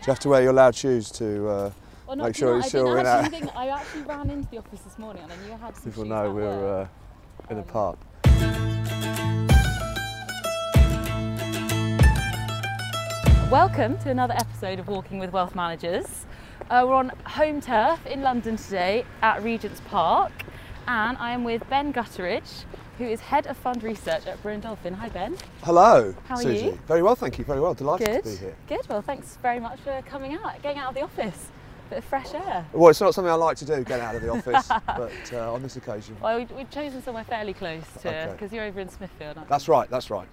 you have to wear your loud shoes to uh, Well, Make sure you sure know, it's I still didn't in actually our- think, I actually ran into the office this morning and I knew I had some people know we're were- uh, in a um, park? Welcome to another episode of Walking with Wealth Managers. Uh, we're on home turf in London today at Regent's Park, and I am with Ben Gutteridge, who is head of fund research at Brewin Dolphin. Hi, Ben. Hello, How are Suzie. you? Very well, thank you. Very well. Delighted Good. to be here. Good. Well, thanks very much for coming out, getting out of the office, bit of fresh air. Well, it's not something I like to do, get out of the office, but uh, on this occasion, Well, we- we've chosen somewhere fairly close to Okay. because you're over in Smithfield. Aren't that's right. That's right.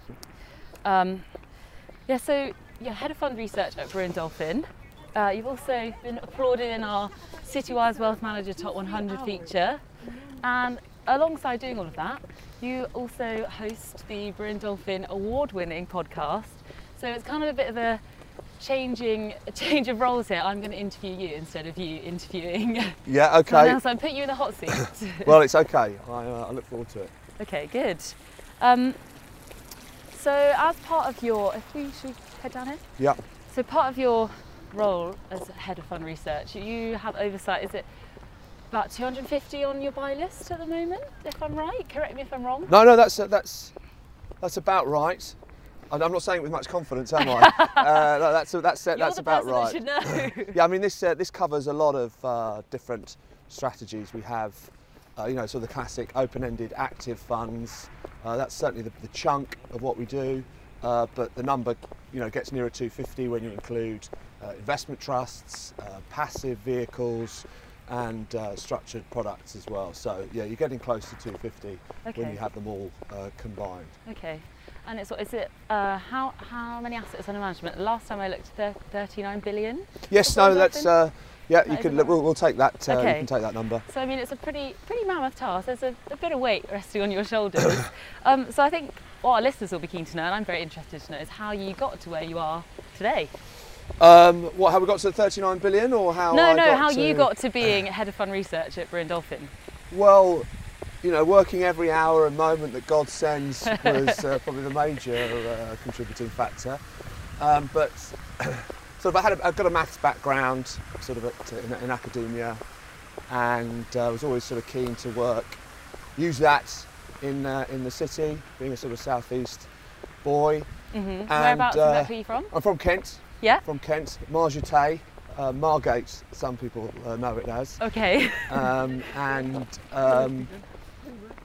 Um, yeah. So you're head of fund research at Brewin Dolphin. Uh, you've also been applauded in our Citywire Wealth Manager Top 100 feature, and alongside doing all of that, you also host the Brewin Dolphin award-winning podcast. So it's kind of a bit of a changing a change of roles here. I'm going to interview you instead of you interviewing Yeah. someone Okay. else. I'm putting you in the hot seat. well, it's okay. I, uh, I look forward to it. Okay, good. Um, so, as part of your, if we should head down here. Yeah. So, part of your role as head of fund research, you have oversight. Is it about 250 on your buy list at the moment? If I'm right, correct me if I'm wrong. No, no, that's uh, that's that's about right. And I'm not saying it with much confidence, am I? uh, no, that's that's uh, that's about right. Yeah, I mean this uh, this covers a lot of uh, different strategies. We have, uh, you know, sort of the classic open-ended active funds. Uh, that's certainly the, the chunk of what we do, uh, but the number, you know, gets nearer 250 when you include uh, investment trusts, uh, passive vehicles, and uh, structured products as well. So yeah, you're getting close to 250 when you have them all uh, combined. okay. And it's what is it? Uh, how how many assets under management? Last time I looked, thir- 39 billion. Yes, no, that that's uh, yeah. You can we'll, we'll take that. Uh, You can take that number. So I mean, it's a pretty pretty mammoth task. There's a, a bit of weight resting on your shoulders. um, so I think what our listeners will be keen to know, and I'm very interested to know, is how you got to where you are today. Um, what have we got to 39 billion, or how? no, I no, got how to, you got to being head of fund research at Brewin Dolphin. Well, you know, working every hour and moment that God sends was uh, probably the major uh, contributing factor. Um, but sort of, I had a, I've got a maths background, sort of at, in, in academia, and uh, was always sort of keen to work, use that in uh, in the city, being a sort of southeast boy. hmm And, Whereabouts uh, are you from? I'm from Kent, Yeah. from Kent, Margate, uh, Margate, some people uh, know it as. Okay. Um, and um,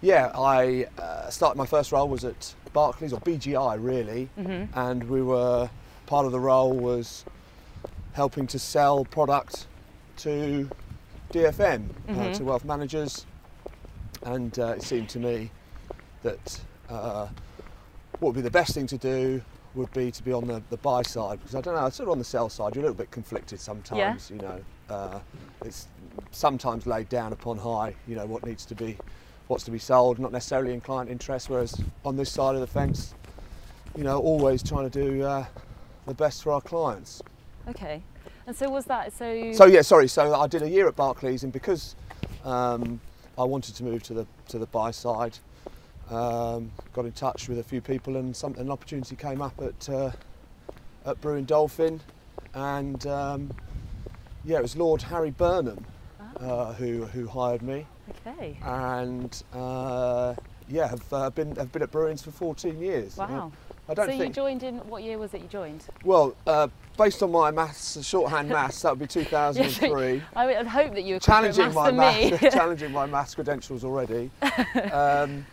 yeah, I uh, started my first role was at Barclays or BGI really, hmm and we were part of the role was helping to sell product to DFM uh, Mhm. to wealth managers, and uh, it seemed to me that uh, what would be the best thing to do would be to be on the, the buy side because I don't know, sort of on the sell side, you're a little bit conflicted sometimes. You know, uh, it's sometimes laid down upon high. You know what needs to be, what's to be sold, not necessarily in client interest. Whereas on this side of the fence, you know, always trying to do uh, the best for our clients. Okay. And so was that so? So yeah, sorry. So I did a year at Barclays, and because um, I wanted to move to the to the buy side, um, got in touch with a few people, and some, an opportunity came up at uh, at Brewin Dolphin, and um, yeah, it was Lord Harry Burnham Ah, uh, who who hired me, okay. and uh, yeah, have uh, been have been at Brewin's for 14 years. Wow. I don't so think. you joined in what year was it you joined? well, uh, based on my maths, shorthand maths, that would be 2003. I would hope that you were challenging my maths, challenging my maths credentials already. um,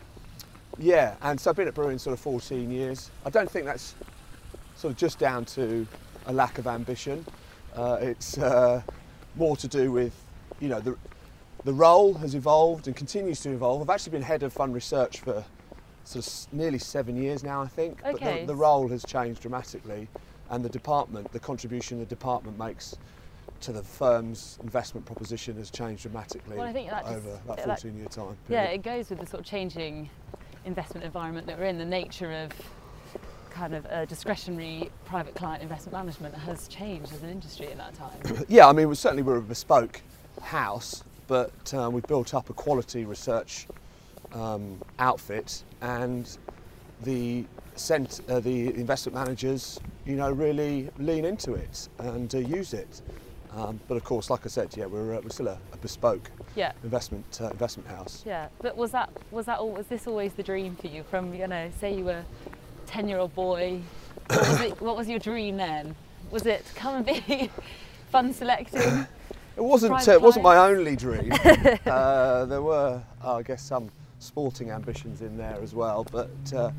yeah, and so I've been at Brewin sort of 14 years. I don't think that's sort of just down to a lack of ambition. Uh, it's uh, more to do with, you know, the the role has evolved and continues to evolve. I've actually been head of fund research for sort of nearly seven years now, I think. But Okay. the, the role has changed dramatically, and the department, the contribution the department makes to the firm's investment proposition has changed dramatically Well, I think that just- over that that- 14 year time. Yeah, it goes with the sort of changing investment environment that we're in. The nature of kind of uh, discretionary private client investment management has changed as an industry in that time. yeah, I mean, we certainly we're a bespoke house, but uh, we built up a quality research um, outfit, and the cent, uh, the investment managers, you know, really lean into it and uh, use it. Um, but of course, like I said, yeah, we're, uh, we're still a, a bespoke Yeah. investment uh, investment house. Yeah, but was that was that all? Was this always the dream for you? From you know, say you were ten year old boy, what was, it, what was your dream then? Was it come and be fun selecting? It wasn't. Uh, it wasn't my only dream. uh, there were, uh, I guess, some sporting ambitions in there as well. But uh,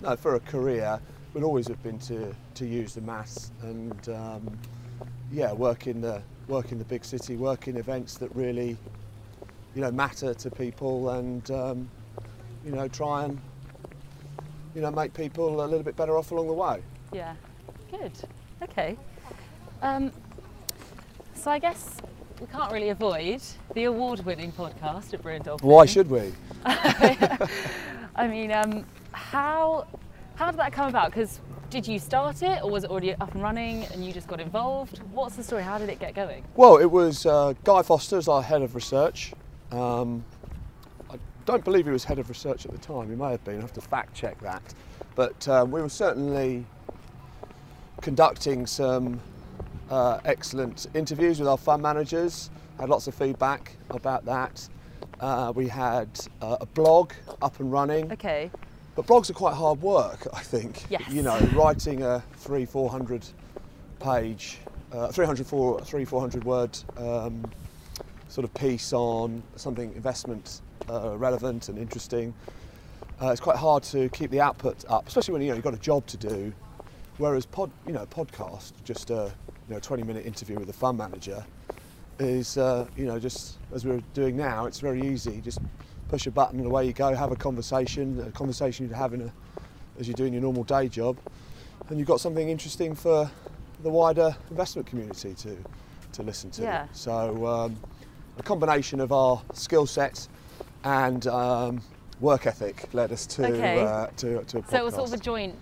no, for a career, would always have been to to use the maths and um, yeah, work in the work in the big city, work in events that really, you know, matter to people, and um, you know, try and you know make people a little bit better off along the way. Yeah, good. Okay. Um, so I guess we can't really avoid the award-winning podcast at Dolphin. Why should we? I mean, um, how how did that come about? Because did you start it, or was it already up and running, and you just got involved? What's the story? How did it get going? Well, it was uh, Guy Foster as our head of research. Um, I don't believe he was head of research at the time. He may have been. I have to fact check that. But um, we were certainly conducting some uh, excellent interviews with our fund managers. Had lots of feedback about that. Uh, we had uh, a blog up and running. Okay. But blogs are quite hard work, I think. Yes. You know, writing a three, four hundred page, uh, 300, four, three, four hundred word um, sort of piece on something investment uh, relevant and interesting. Uh, it's quite hard to keep the output up, especially when you know you've got a job to do. Whereas pod, you know, podcast, just a you know 20 minute interview with a fund manager, is uh, you know just as we're doing now. It's very easy. Just push a button and away you go. Have a conversation, a conversation you'd have in a, as you're doing your normal day job, and you've got something interesting for the wider investment community to to listen to. Yeah. So um, a combination of our skill sets and um, work ethic led us to Okay. uh, to, to a podcast. So it was sort of a joint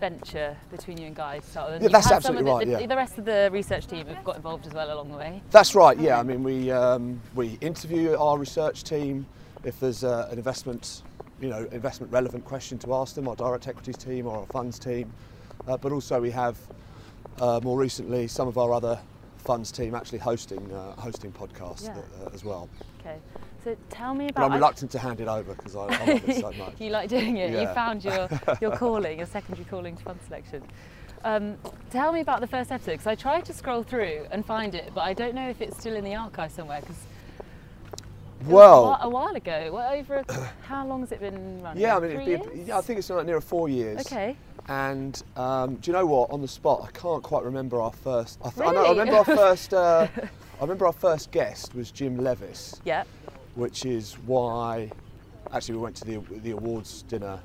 venture between you and Guy to start with. Yeah, that's absolutely of the, right, the, yeah. the rest of the research team have got involved as well along the way. That's right. Yeah, I mean we um, we interview our research team if there's uh, an investment, you know, investment relevant question to ask them, our direct equities team or our funds team, uh, but also we have uh, more recently some of our other funds team actually hosting uh, hosting podcasts Yeah. that, uh, as well. Okay. So tell me But about. I'm reluctant to hand it over because I, I love it so much. you like doing it. You found your your calling, your secondary calling to fund selection. Um, tell me about the first episode because I tried to scroll through and find it, but I don't know if it's still in the archive somewhere because Well, a while ago. Well, over a, how long has it been running? yeah, I mean, be, yeah, I think it's near four years. Okay. And um, do you know what? On the spot, I can't quite remember our first. I, th- I, know, I remember our first. Uh, I remember our first guest was Jim Leaviss, Yeah. which is why. Actually, we went to the the awards dinner,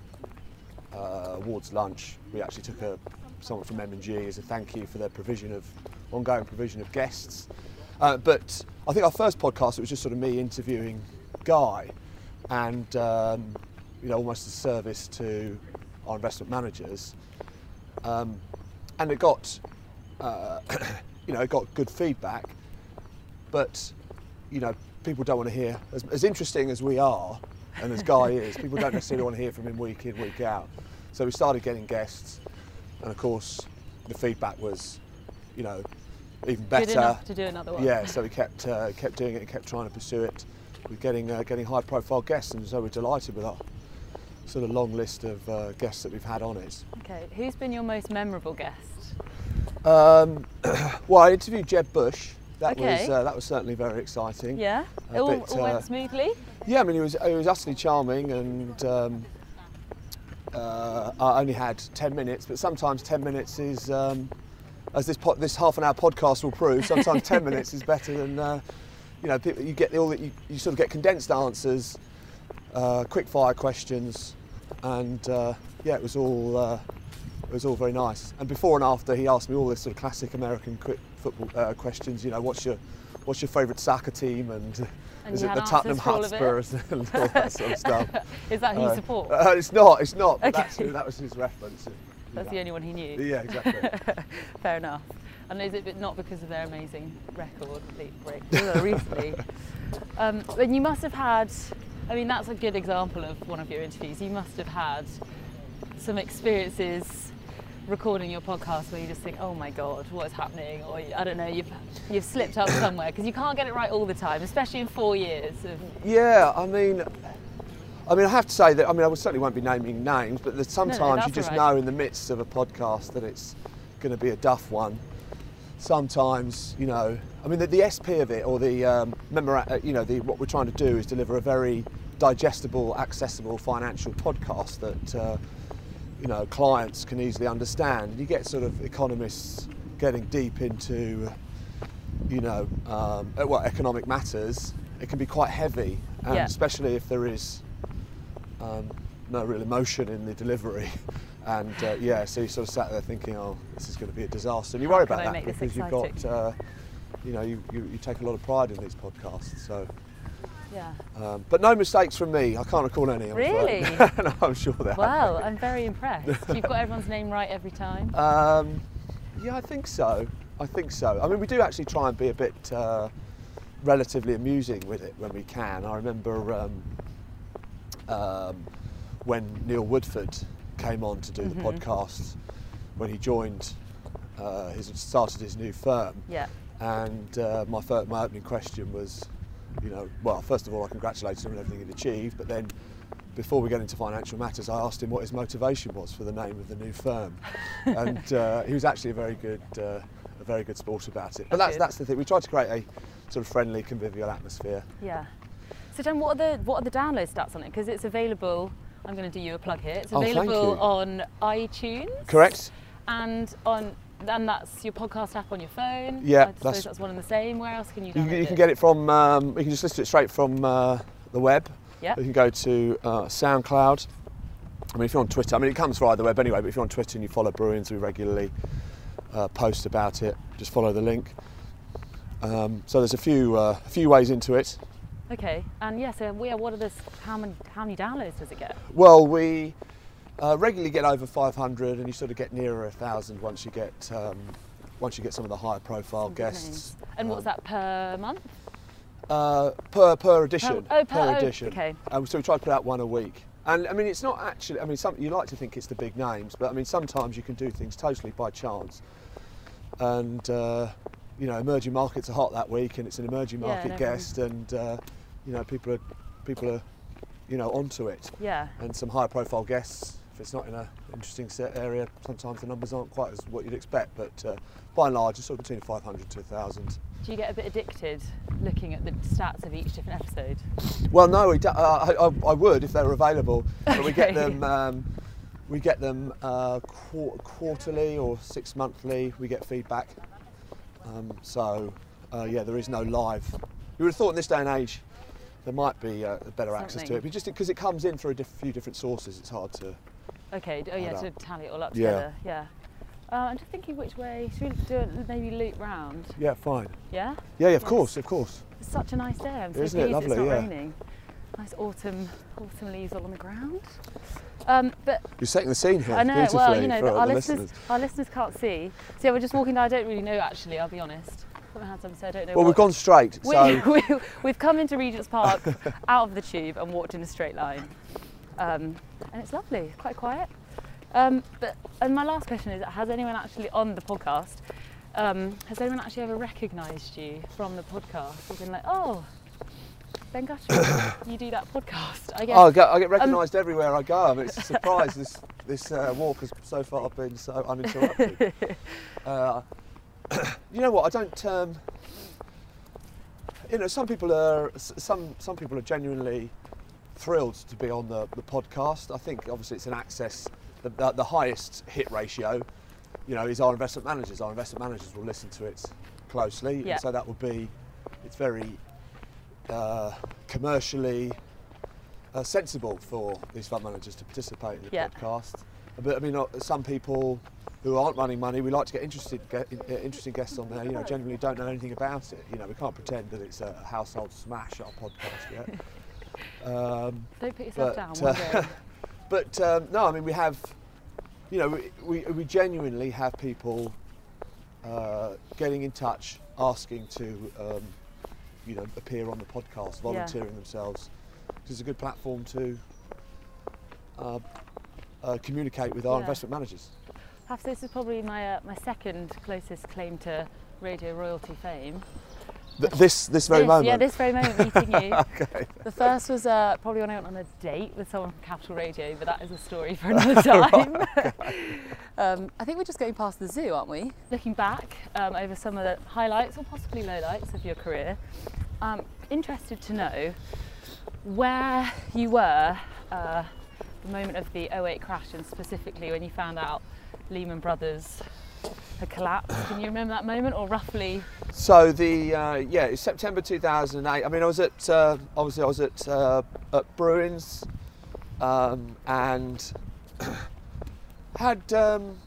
uh, awards lunch. We actually took a someone from M and G as a thank you for their provision of ongoing provision of guests. Uh, but I think our first podcast it was just sort of me interviewing Guy, and um, you know almost a service to our investment managers, um, and it got uh, you know it got good feedback, but you know people don't want to hear as, as interesting as we are and as Guy is. People don't necessarily want to hear from him week in week out. So we started getting guests, and of course the feedback was you know even better. Good enough to do another one. Yeah, so we kept uh, kept doing it, and kept trying to pursue it with getting uh, getting high profile guests, and so we're delighted with our sort of long list of uh, guests that we've had on it. Okay. Who's been your most memorable guest? Um, well, I interviewed Jeb Bush. That Okay. was uh, that was certainly very exciting. Yeah. A It all, bit, all uh, went smoothly. Yeah, I mean he was he was utterly charming, and um, uh, I only had ten minutes, but sometimes ten minutes is, um, as this po- this half an hour podcast will prove, sometimes ten minutes is better than uh, you know. People, you get all that you, you sort of get condensed answers, uh, quick fire questions, and uh, yeah, it was all uh, it was all very nice. And before and after, he asked me all this sort of classic American quick football uh, questions. You know, what's your what's your favourite soccer team and And is it the Tottenham answers for all of it? Hotspurs and all that sort of stuff? Is that who you Uh, support? uh, it's not. It's not. Okay. that's, that was his reference. That's the only one he knew. Yeah, exactly. Fair enough. And is it not because of their amazing record recently? Um, and you must have had, I mean, that's a good example of one of your interviews. You must have had some experiences recording your podcast where you just think, oh my god, what is happening? Or I don't know, you've you've slipped up somewhere because you can't get it right all the time, especially in four years. Of, Yeah, I mean, I mean, I have to say that. I mean, I certainly won't be naming names, but there's sometimes you just right. know in the midst of a podcast that it's going to be a duff one. Sometimes, you know, I mean, the, the SP of it, or the um, memora- uh, you know, the, what we're trying to do is deliver a very digestible, accessible financial podcast that uh, you know clients can easily understand. You get sort of economists getting deep into you know, um, uh, well, economic matters, it can be quite heavy, and Yeah. especially if there is um, no real emotion in the delivery. And uh, yeah, so you sort of sat there thinking, oh, this is going to be a disaster. And you How worry about I that because you've got, uh, you know, you, you, you take a lot of pride in these podcasts. So, yeah. um, but no mistakes from me. I can't recall any. I'm. Really? no, I'm sure there. Wow. I'm very impressed. You've got everyone's name right every time. Um, yeah, I think so. I think so. I mean, we do actually try and be a bit uh, relatively amusing with it when we can. I remember um, um, when Neil Woodford came on to do the podcast when he joined, uh, his started his new firm, Yeah. and uh, my my opening question was, you know, well, first of all, I congratulated him on everything he'd achieved, but then. Before we get into financial matters, I asked him what his motivation was for the name of the new firm, and uh, he was actually a very good, uh, a very good sport about it. But that's that's the thing. We tried to create a sort of friendly, convivial atmosphere. Yeah. So Dan, what are the what are the download stats on it? Because it's available. I'm going to do you a plug here. It's Oh, available you. on iTunes. Correct? And on and that's your podcast app on your phone. Yeah, I suppose that's- that's, one and the same. Where else can you You download can, you it? can get it from. Um, you can just listen to it straight from uh, the web. Yeah. You can go to uh, SoundCloud. I mean, if you're on Twitter, I mean, it comes via the web anyway. But if you're on Twitter and you follow Brewin's, we regularly uh, post about it. Just follow the link. Um, so there's a few uh, a few ways into it. Okay. And yeah, so yeah, what are this? How many how many downloads does it get? Well, we uh, regularly get over 500, and you sort of get nearer a thousand once you get um, once you get some of the higher profile guests. And what's Um, that per month? Uh, per per edition. oh, per- oh, edition. okay. Um, so we try to put out one a week. And I mean, it's not actually. I mean, some, you like to think it's the big names, but I mean, sometimes you can do things totally by chance. And uh, you know, emerging markets are hot that week, and it's an emerging Yeah, market and guest, and uh, you know, people are people are you know onto it. Yeah. And some high profile guests. If it's not in an interesting set area, sometimes the numbers aren't quite as what you'd expect. But uh, by and large, it's sort of between 500 to 1,000. Do you get a bit addicted looking at the stats of each different episode? Well, no, we uh, I, I, would if they were available, but we get them. Um, we get them uh, quar- quarterly or six monthly. We get feedback. Um, so, uh, yeah, there is no live. You would have thought in this day and age there might be uh, better access to it, but just because it comes in through a diff- few different sources, it's hard to. Okay. Oh yeah, to tally it all up together. Yeah. Uh, I'm just thinking which way. Should we do it maybe loop round? Yeah, fine. Yeah. Yeah, yeah, of court, of course. It's such a nice day. I'm so Isn't it pleased it's not yeah. raining. Nice autumn, autumn leaves all on the ground. Um, but You're setting the scene here I know. Well, you know, our listeners, listeners. our listeners can't see. So yeah, we're just walking down. I don't really know actually. I'll be honest. Put my hands up and say I don't know. Well, what. we've gone straight, We, so we, we've come into Regent's Park out of the tube and walked in a straight line. Um, and it's lovely, quite quiet. Um, but and my last question is: Has anyone actually on the podcast? Um, has anyone actually ever recognised you from the podcast? Or been like, oh, Ben Guthrie, you do that podcast? I guess. I get, I get Um, recognised everywhere I go. I mean, it's a surprise this this uh, walk has so far been so uninterrupted. uh, you know what? I don't. Um, you know, some people are some some people are genuinely thrilled to be on the, the podcast. I think obviously it's an access. The, the, the highest hit ratio, you know, is our investment managers. Our investment managers will listen to it closely, Yeah. and so that would be. It's very uh, commercially uh, sensible for these fund managers to participate in the Yeah. podcast. But I mean, uh, some people who aren't running money, we like to get interested, get, uh, interesting guests on there. You know, generally don't know anything about it. You know, we can't pretend that it's a household smash our podcast yet. Um, Don't put yourself but, down. Uh, but um, no, I mean we have, you know, we, we, we genuinely have people uh, getting in touch, asking to, um, you know, appear on the podcast, volunteering themselves. This is a good platform to, uh, uh, communicate with our Yeah. investment managers. Perhaps this is probably my uh, my second closest claim to radio royalty fame. Th- this this very This- moment. Yeah, this very moment meeting you. okay. The first was uh, probably when I went on a date with someone from Capital Radio, but that is a story for another time. Um, I think we're just going past the zoo, aren't we? Looking back um, over some of the highlights or possibly lowlights of your career, I'm interested to know where you were uh, the moment of the 08 crash and specifically when you found out Lehman Brothers had collapsed. Can you remember that moment or roughly? So the uh, yeah, it's September 2008. I mean, I was at uh, obviously I was at uh, at Brewin's um, and had um,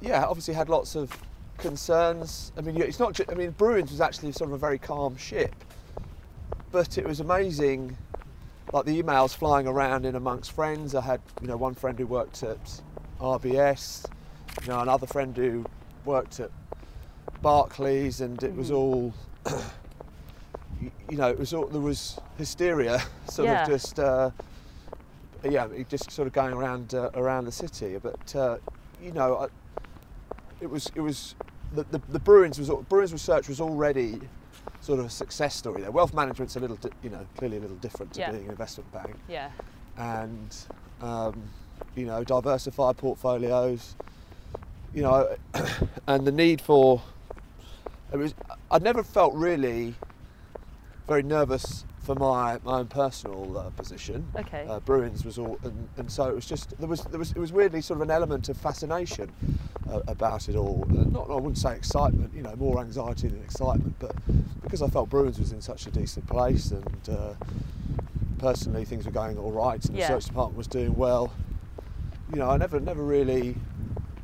yeah, obviously had lots of concerns. I mean, it's not. Ju- I mean, Brewin's was actually sort of a very calm ship, but it was amazing. Like the emails flying around in amongst friends. I had you know one friend who worked at RBS, you know another friend who worked at Barclays, and it was all, you, you know, it was all there was hysteria, sort Yeah. of just, uh, yeah, just sort of going around uh, around the city. But uh, you know, I, it was it was the, the, the Brewin's was Brewin's research was already sort of a success story there. Wealth management's a little, di- you know, clearly a little different to Yeah. being an investment bank Yeah, and um, you know diversified portfolios you know and the need for it was I'd never felt really very nervous for my, my own personal uh, position okay. uh, Brewin's was all and, and so it was just there was there was it was weirdly sort of an element of fascination uh, about it all uh, not I wouldn't say excitement you know more anxiety than excitement but because I felt Brewin's was in such a decent place and uh, personally things were going all right and Yeah. the research department was doing well you know I never never really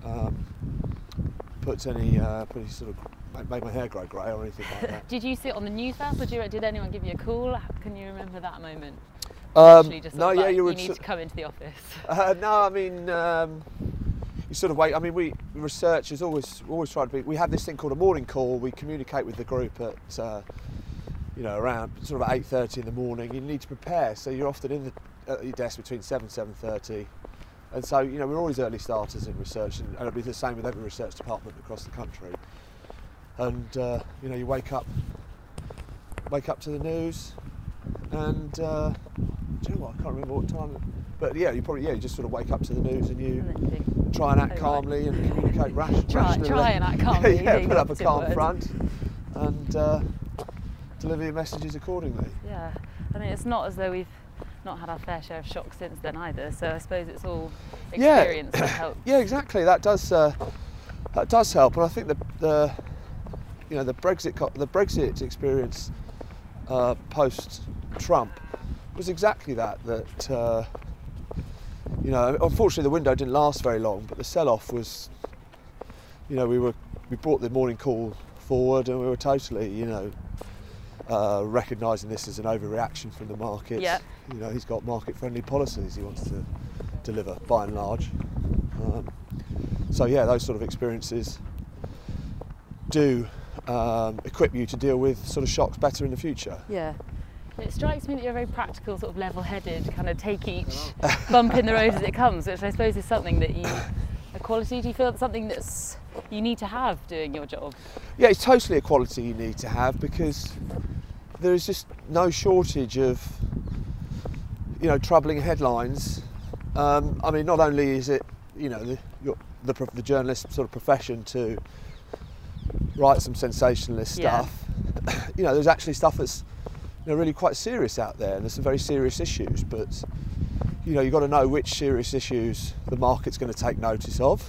um, put any uh, put any sort of made my hair grow grey or anything like that Did you sit on the news fast or did, you, did anyone give you a call? Can you remember that moment? um, no yeah like, you would need sort- to come into the office. Uh, no, I mean, um, you sort of wait. I mean, we researchers always always try to be. We have this thing called a morning call. We communicate with the group at, uh, you know, around sort of eight thirty in the morning. You need to prepare, so you're often in the, at your desk between seven seven thirty. And so, you know, we're always early starters in research, and, and it'll be the same with every research department across the country. And uh, you know, you wake up, wake up to the news, and uh, do you know what? I can't remember what time. But yeah, you probably yeah, you just sort of wake up to the news and you And then you think, try and act Oh, calmly and communicate rash, Try- rationally. try and act calmly, yeah, being put up a calm word. front and uh, deliver your messages accordingly. Yeah, I mean, it's not as though we've not had our fair share of shocks since then either. So I suppose it's all Yeah. experience that helps. Yeah, exactly. That does uh, that does help, and I think the the you know the Brexit co- the Brexit experience uh, post Trump was exactly that. That uh, you know, unfortunately, the window didn't last very long, but the sell-off was. You know, we were we brought the morning call forward, and we were totally you know. Uh, recognising this as an overreaction from the market, Yeah. you know he's got market-friendly policies he wants to deliver by and large. Um, so yeah, those sort of experiences do um, equip you to deal with sort of shocks better in the future. Yeah. It strikes me that you're a very practical, sort of level-headed, kind of take each bump in the road as it comes, which I suppose is something that you, a quality. Do you feel that's something that's you need to have doing your job? Yeah, it's totally a quality you need to have because there is just no shortage of you know troubling headlines. Um, I mean, not only is it you know the, your, the, the journalist sort of profession to write some sensationalist Yeah. stuff, you know, there's actually stuff that's you know really quite serious out there, and there's some very serious issues. But you know, you've got to know which serious issues the market's going to take notice of,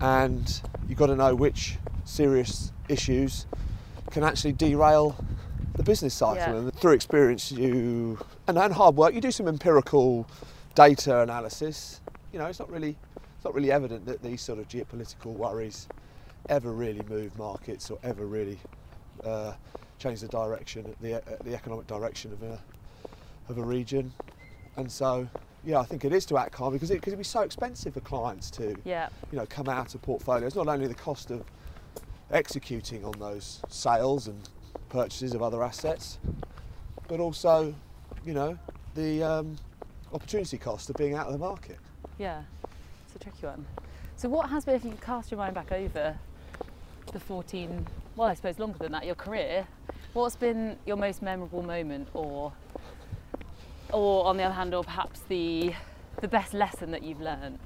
and you've got to know which serious issues can actually derail the business cycle. Yeah. And through experience, you and, and hard work, you do some empirical data analysis. You know, it's not really it's not really evident that these sort of geopolitical worries ever really move markets or ever really uh, change the direction, the, uh, the economic direction of a of a region. And so, yeah, I think it is to act calm because it because it'd be so expensive for clients to Yeah. you know come out of portfolios. Not only the cost of executing on those sales and purchases of other assets, but also you know the um, opportunity cost of being out of the market. Yeah, it's a tricky one. So, what has been, if you cast your mind back over the 14, well, I suppose longer than that, your career, what's been your most memorable moment, or, or on the other hand, or perhaps the the best lesson that you've learned?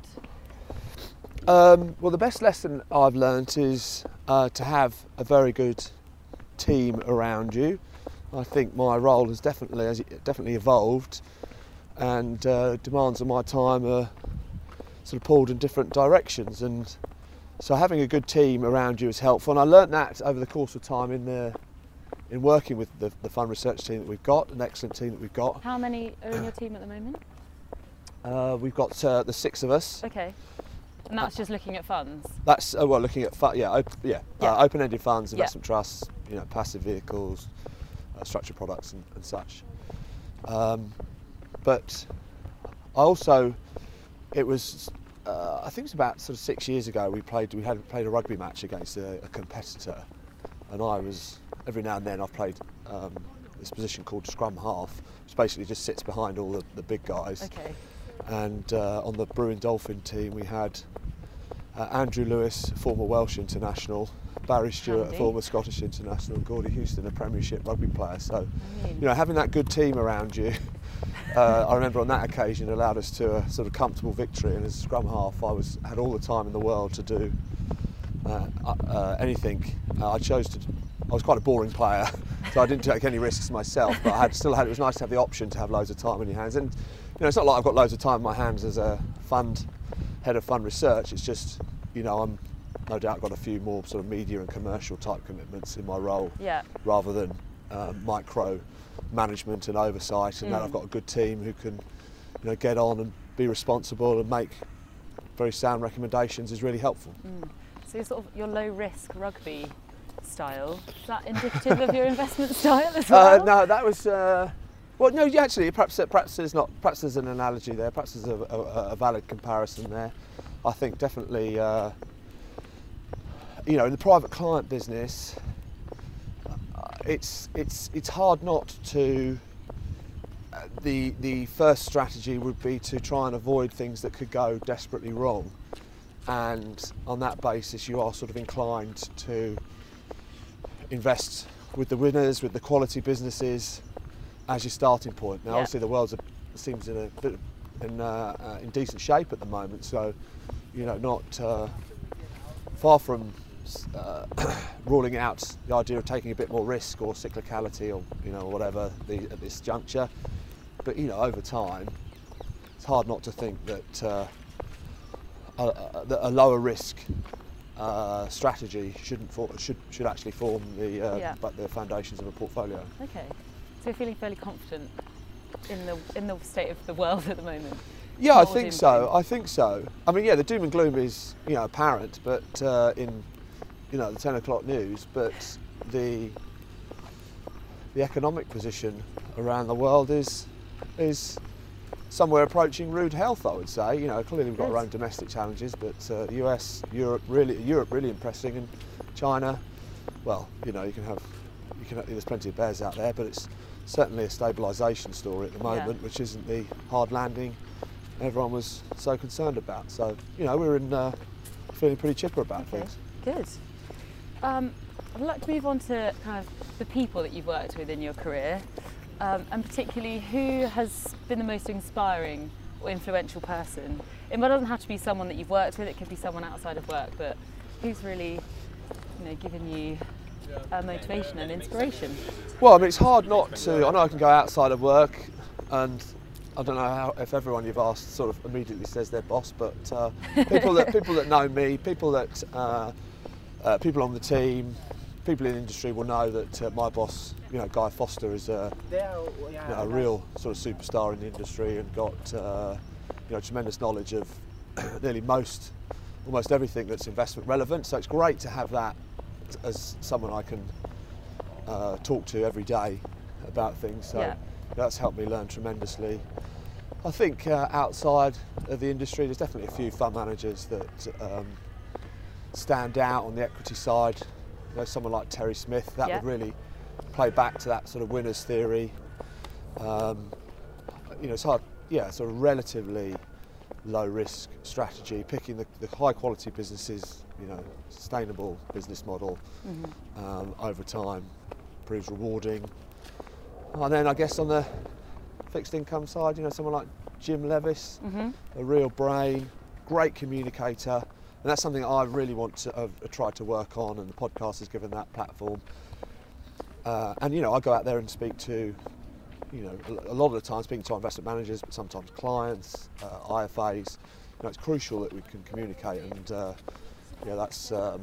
Um, well, the best lesson I've learnt is uh, to have a very good team around you. I think my role has definitely has definitely evolved, and uh, demands of my time are sort of pulled in different directions. And so having a good team around you is helpful. And I learnt that over the course of time in the in working with the, the fund research team that we've got, an excellent team that we've got. How many are in your team at the moment? Uh, we've got uh, the six of us. Okay. And that's just looking at funds. That's oh, well, looking at fu- yeah, op- yeah, Yeah. Uh, open-ended funds, Yeah. investment trusts, you know, passive vehicles, uh, structured products, and, and such. Um, but I also, it was, uh, I think it was about sort of six years ago. We played, we had played a rugby match against a, a competitor, and I was every now and then I've played um, this position called scrum half, which basically just sits behind all the, the big guys Okay. And uh, on the Brewin Dolphin team we had uh, Andrew Lewis, former Welsh international, Barry Stewart, Handy. former Scottish international, and Gordie Houston, a Premiership rugby player. So, I mean, you know, having that good team around you, uh, I remember on that occasion allowed us to a sort of comfortable victory. And as a scrum half, I was had all the time in the world to do uh, uh, anything. Uh, I chose to. I was quite a boring player, so I didn't take any risks myself. But I had still had. It was nice to have the option to have loads of time in your hands. And you know, it's not like I've got loads of time on my hands as a fund head of fund research. It's just, you know, I'm no doubt got a few more sort of media and commercial type commitments in my role yeah. rather than uh, micro management and oversight. And that Mm. I've got a good team who can, you know, get on and be responsible and make very sound recommendations is really helpful. Mm. So sort of your low risk rugby style. Is that indicative of your investment style as Uh, well? no, that was. Uh, well, no, actually, perhaps perhaps there's not. Perhaps there's an analogy there. Perhaps there's a, a, a valid comparison there. I think definitely. Uh, you know, in the private client business, uh, it's it's it's hard not to. Uh, the the first strategy would be to try and avoid things that could go desperately wrong, and on that basis, you are sort of inclined to invest with the winners, with the quality businesses as your starting point. Now, obviously, the world seems in a bit in, uh, uh, in decent shape at the moment, so you know, not uh, far from uh, ruling out the idea of taking a bit more risk or cyclicality or you know whatever the, at this juncture. But you know, over time, it's hard not to think that uh, a, a, a lower risk uh, strategy shouldn't for, should should actually form the uh, Yeah. but the foundations of a portfolio. Okay. So you're feeling fairly confident in the in the state of the world at the moment. Yeah, I think so. gloom. I think so. I mean, yeah, the doom and gloom is you know apparent, but uh, in you know the ten o'clock news, but the the economic position around the world is is somewhere approaching rude health. I would say. You know, clearly we've got our own domestic challenges, but uh, US, Europe, really Europe really impressing, and China. Well, you know, you can have you can there's plenty of bears out there, but it's certainly a stabilisation story at the Yeah. moment, which isn't the hard landing everyone was so concerned about. So, you know, we're in uh, feeling pretty chipper about Okay. things. Good. Um, I'd like to move on to kind of the people that you've worked with in your career, um, and particularly who has been the most inspiring or influential person. It doesn't have to be someone that you've worked with; it could be someone outside of work. But who's really, you know, given you uh, motivation and inspiration? Well, I mean, it's hard not to. I know I can go outside of work, and I don't know how, if everyone you've asked sort of immediately says their boss, but uh, people that people that know me, people that uh, uh, people on the team, people in the industry will know that uh, my boss, you know, Guy Foster, is a, you know, a real sort of superstar in the industry and got uh, you know tremendous knowledge of nearly most, almost everything that's investment relevant. So it's great to have that as someone I can uh, talk to every day about things. So Yeah. that's helped me learn tremendously. I think uh, outside of the industry, there's definitely a few fund managers that um, stand out on the equity side. You know, someone like Terry Smith, that Yeah. would really play back to that sort of winners theory. Um, you know, it's hard yeah, sort of relatively low risk strategy, picking the, the high quality businesses, you know, sustainable business model um, over time proves rewarding. And then I guess on the fixed income side, you know, someone like Jim Leaviss, a real brain, great communicator, and that's something I really want to uh, try to work on, and the podcast has given that platform. Uh, and you know, I go out there and speak to, you know, a- lot of the time speaking to investment managers, but sometimes clients, uh, IFAs. You know, it's crucial that we can communicate, and uh, yeah, that's um,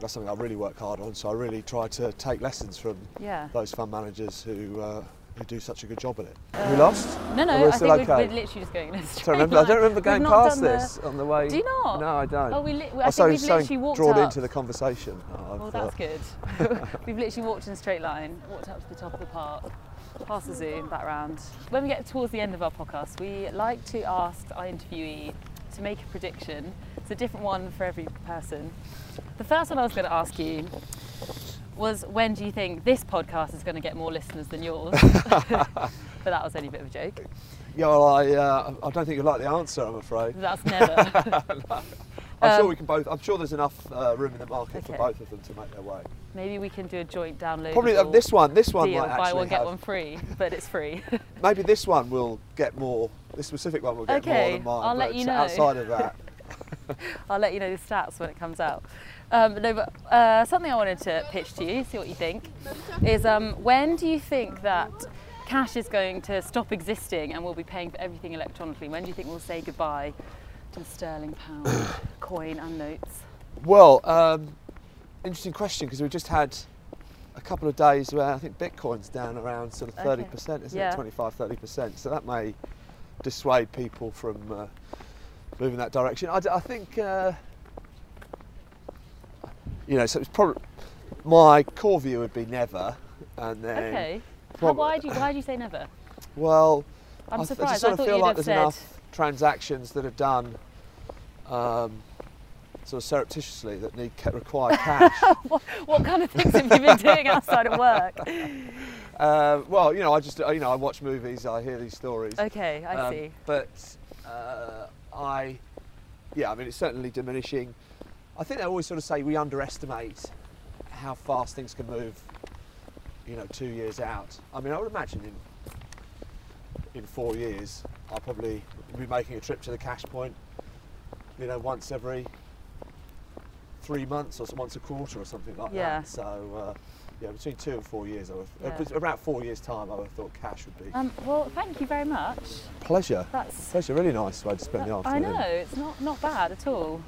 that's something I really work hard on. So I really try to take lessons from Yeah. those fund managers who uh, who do such a good job at it. we lost? No, no, we're I think okay? we're, we're literally just going in I straight don't remember. I don't remember going past done the- this on the way. Do you not? No, I don't. Oh, we li- I I think we've literally walked drawn up. into the conversation. Oh, Well, uh, that's good. We've literally walked in a straight line, walked up to the top of the park, past the Zoom back round. When we get towards the end of our podcast, we like to ask our interviewee to make a prediction. It's a different one for every person. The first one I was going to ask you was when do you think this podcast is going to get more listeners than yours? but that was only a bit of a joke. Yeah, well, I, uh, I don't think you like the answer. I'm afraid. That's never. I'm sure Um, we can both. I'm sure there's enough uh, room in the market for both of them to make their way. Maybe we can do a joint download. Probably uh, this one. This one deal, might buy one get have- one free, but it's free. Maybe this one will get more. This specific one will get more Okay, than mine. I'll let you know. Outside of that, I'll let you know the stats when it comes out. Um, no, but uh, something I wanted to pitch to you, see what you think, is um, when do you think that cash is going to stop existing and we'll be paying for everything electronically? When do you think we'll say goodbye to sterling pound, coin and notes? well, um, interesting question because we just had a couple of days where I think Bitcoin's down around sort of 30%, isn't Yeah. it? 25, 30%. So that may dissuade people from uh, moving that direction. I, d- I think, uh, you know, so it's probably my core view would be never, and then Okay. Prob- why, do you, why do you say never? well, I'm I, th- I surprised. just sort I of thought feel you'd like there's said. enough transactions that are done. Um, sort of surreptitiously that need require cash. what, what kind of things have you been doing outside of work? Uh, well, you know, I just, uh, you know, I watch movies, I hear these stories. Okay, I Um, see. But uh, I, yeah, I mean, it's certainly diminishing. I think they always sort of say we underestimate how fast things can move, you know, two years out. I mean, I would imagine in in four years, I'll probably be making a trip to the cash point, you know, once every three months or once a quarter or something like Yeah. that. So, uh, yeah, between two and four years, I would, Yeah. uh, around four years' time, I would have thought cash would be. Um, well, thank you very much. Pleasure. That's Pleasure. Really nice way to spend the afternoon. I know it's not not bad at all.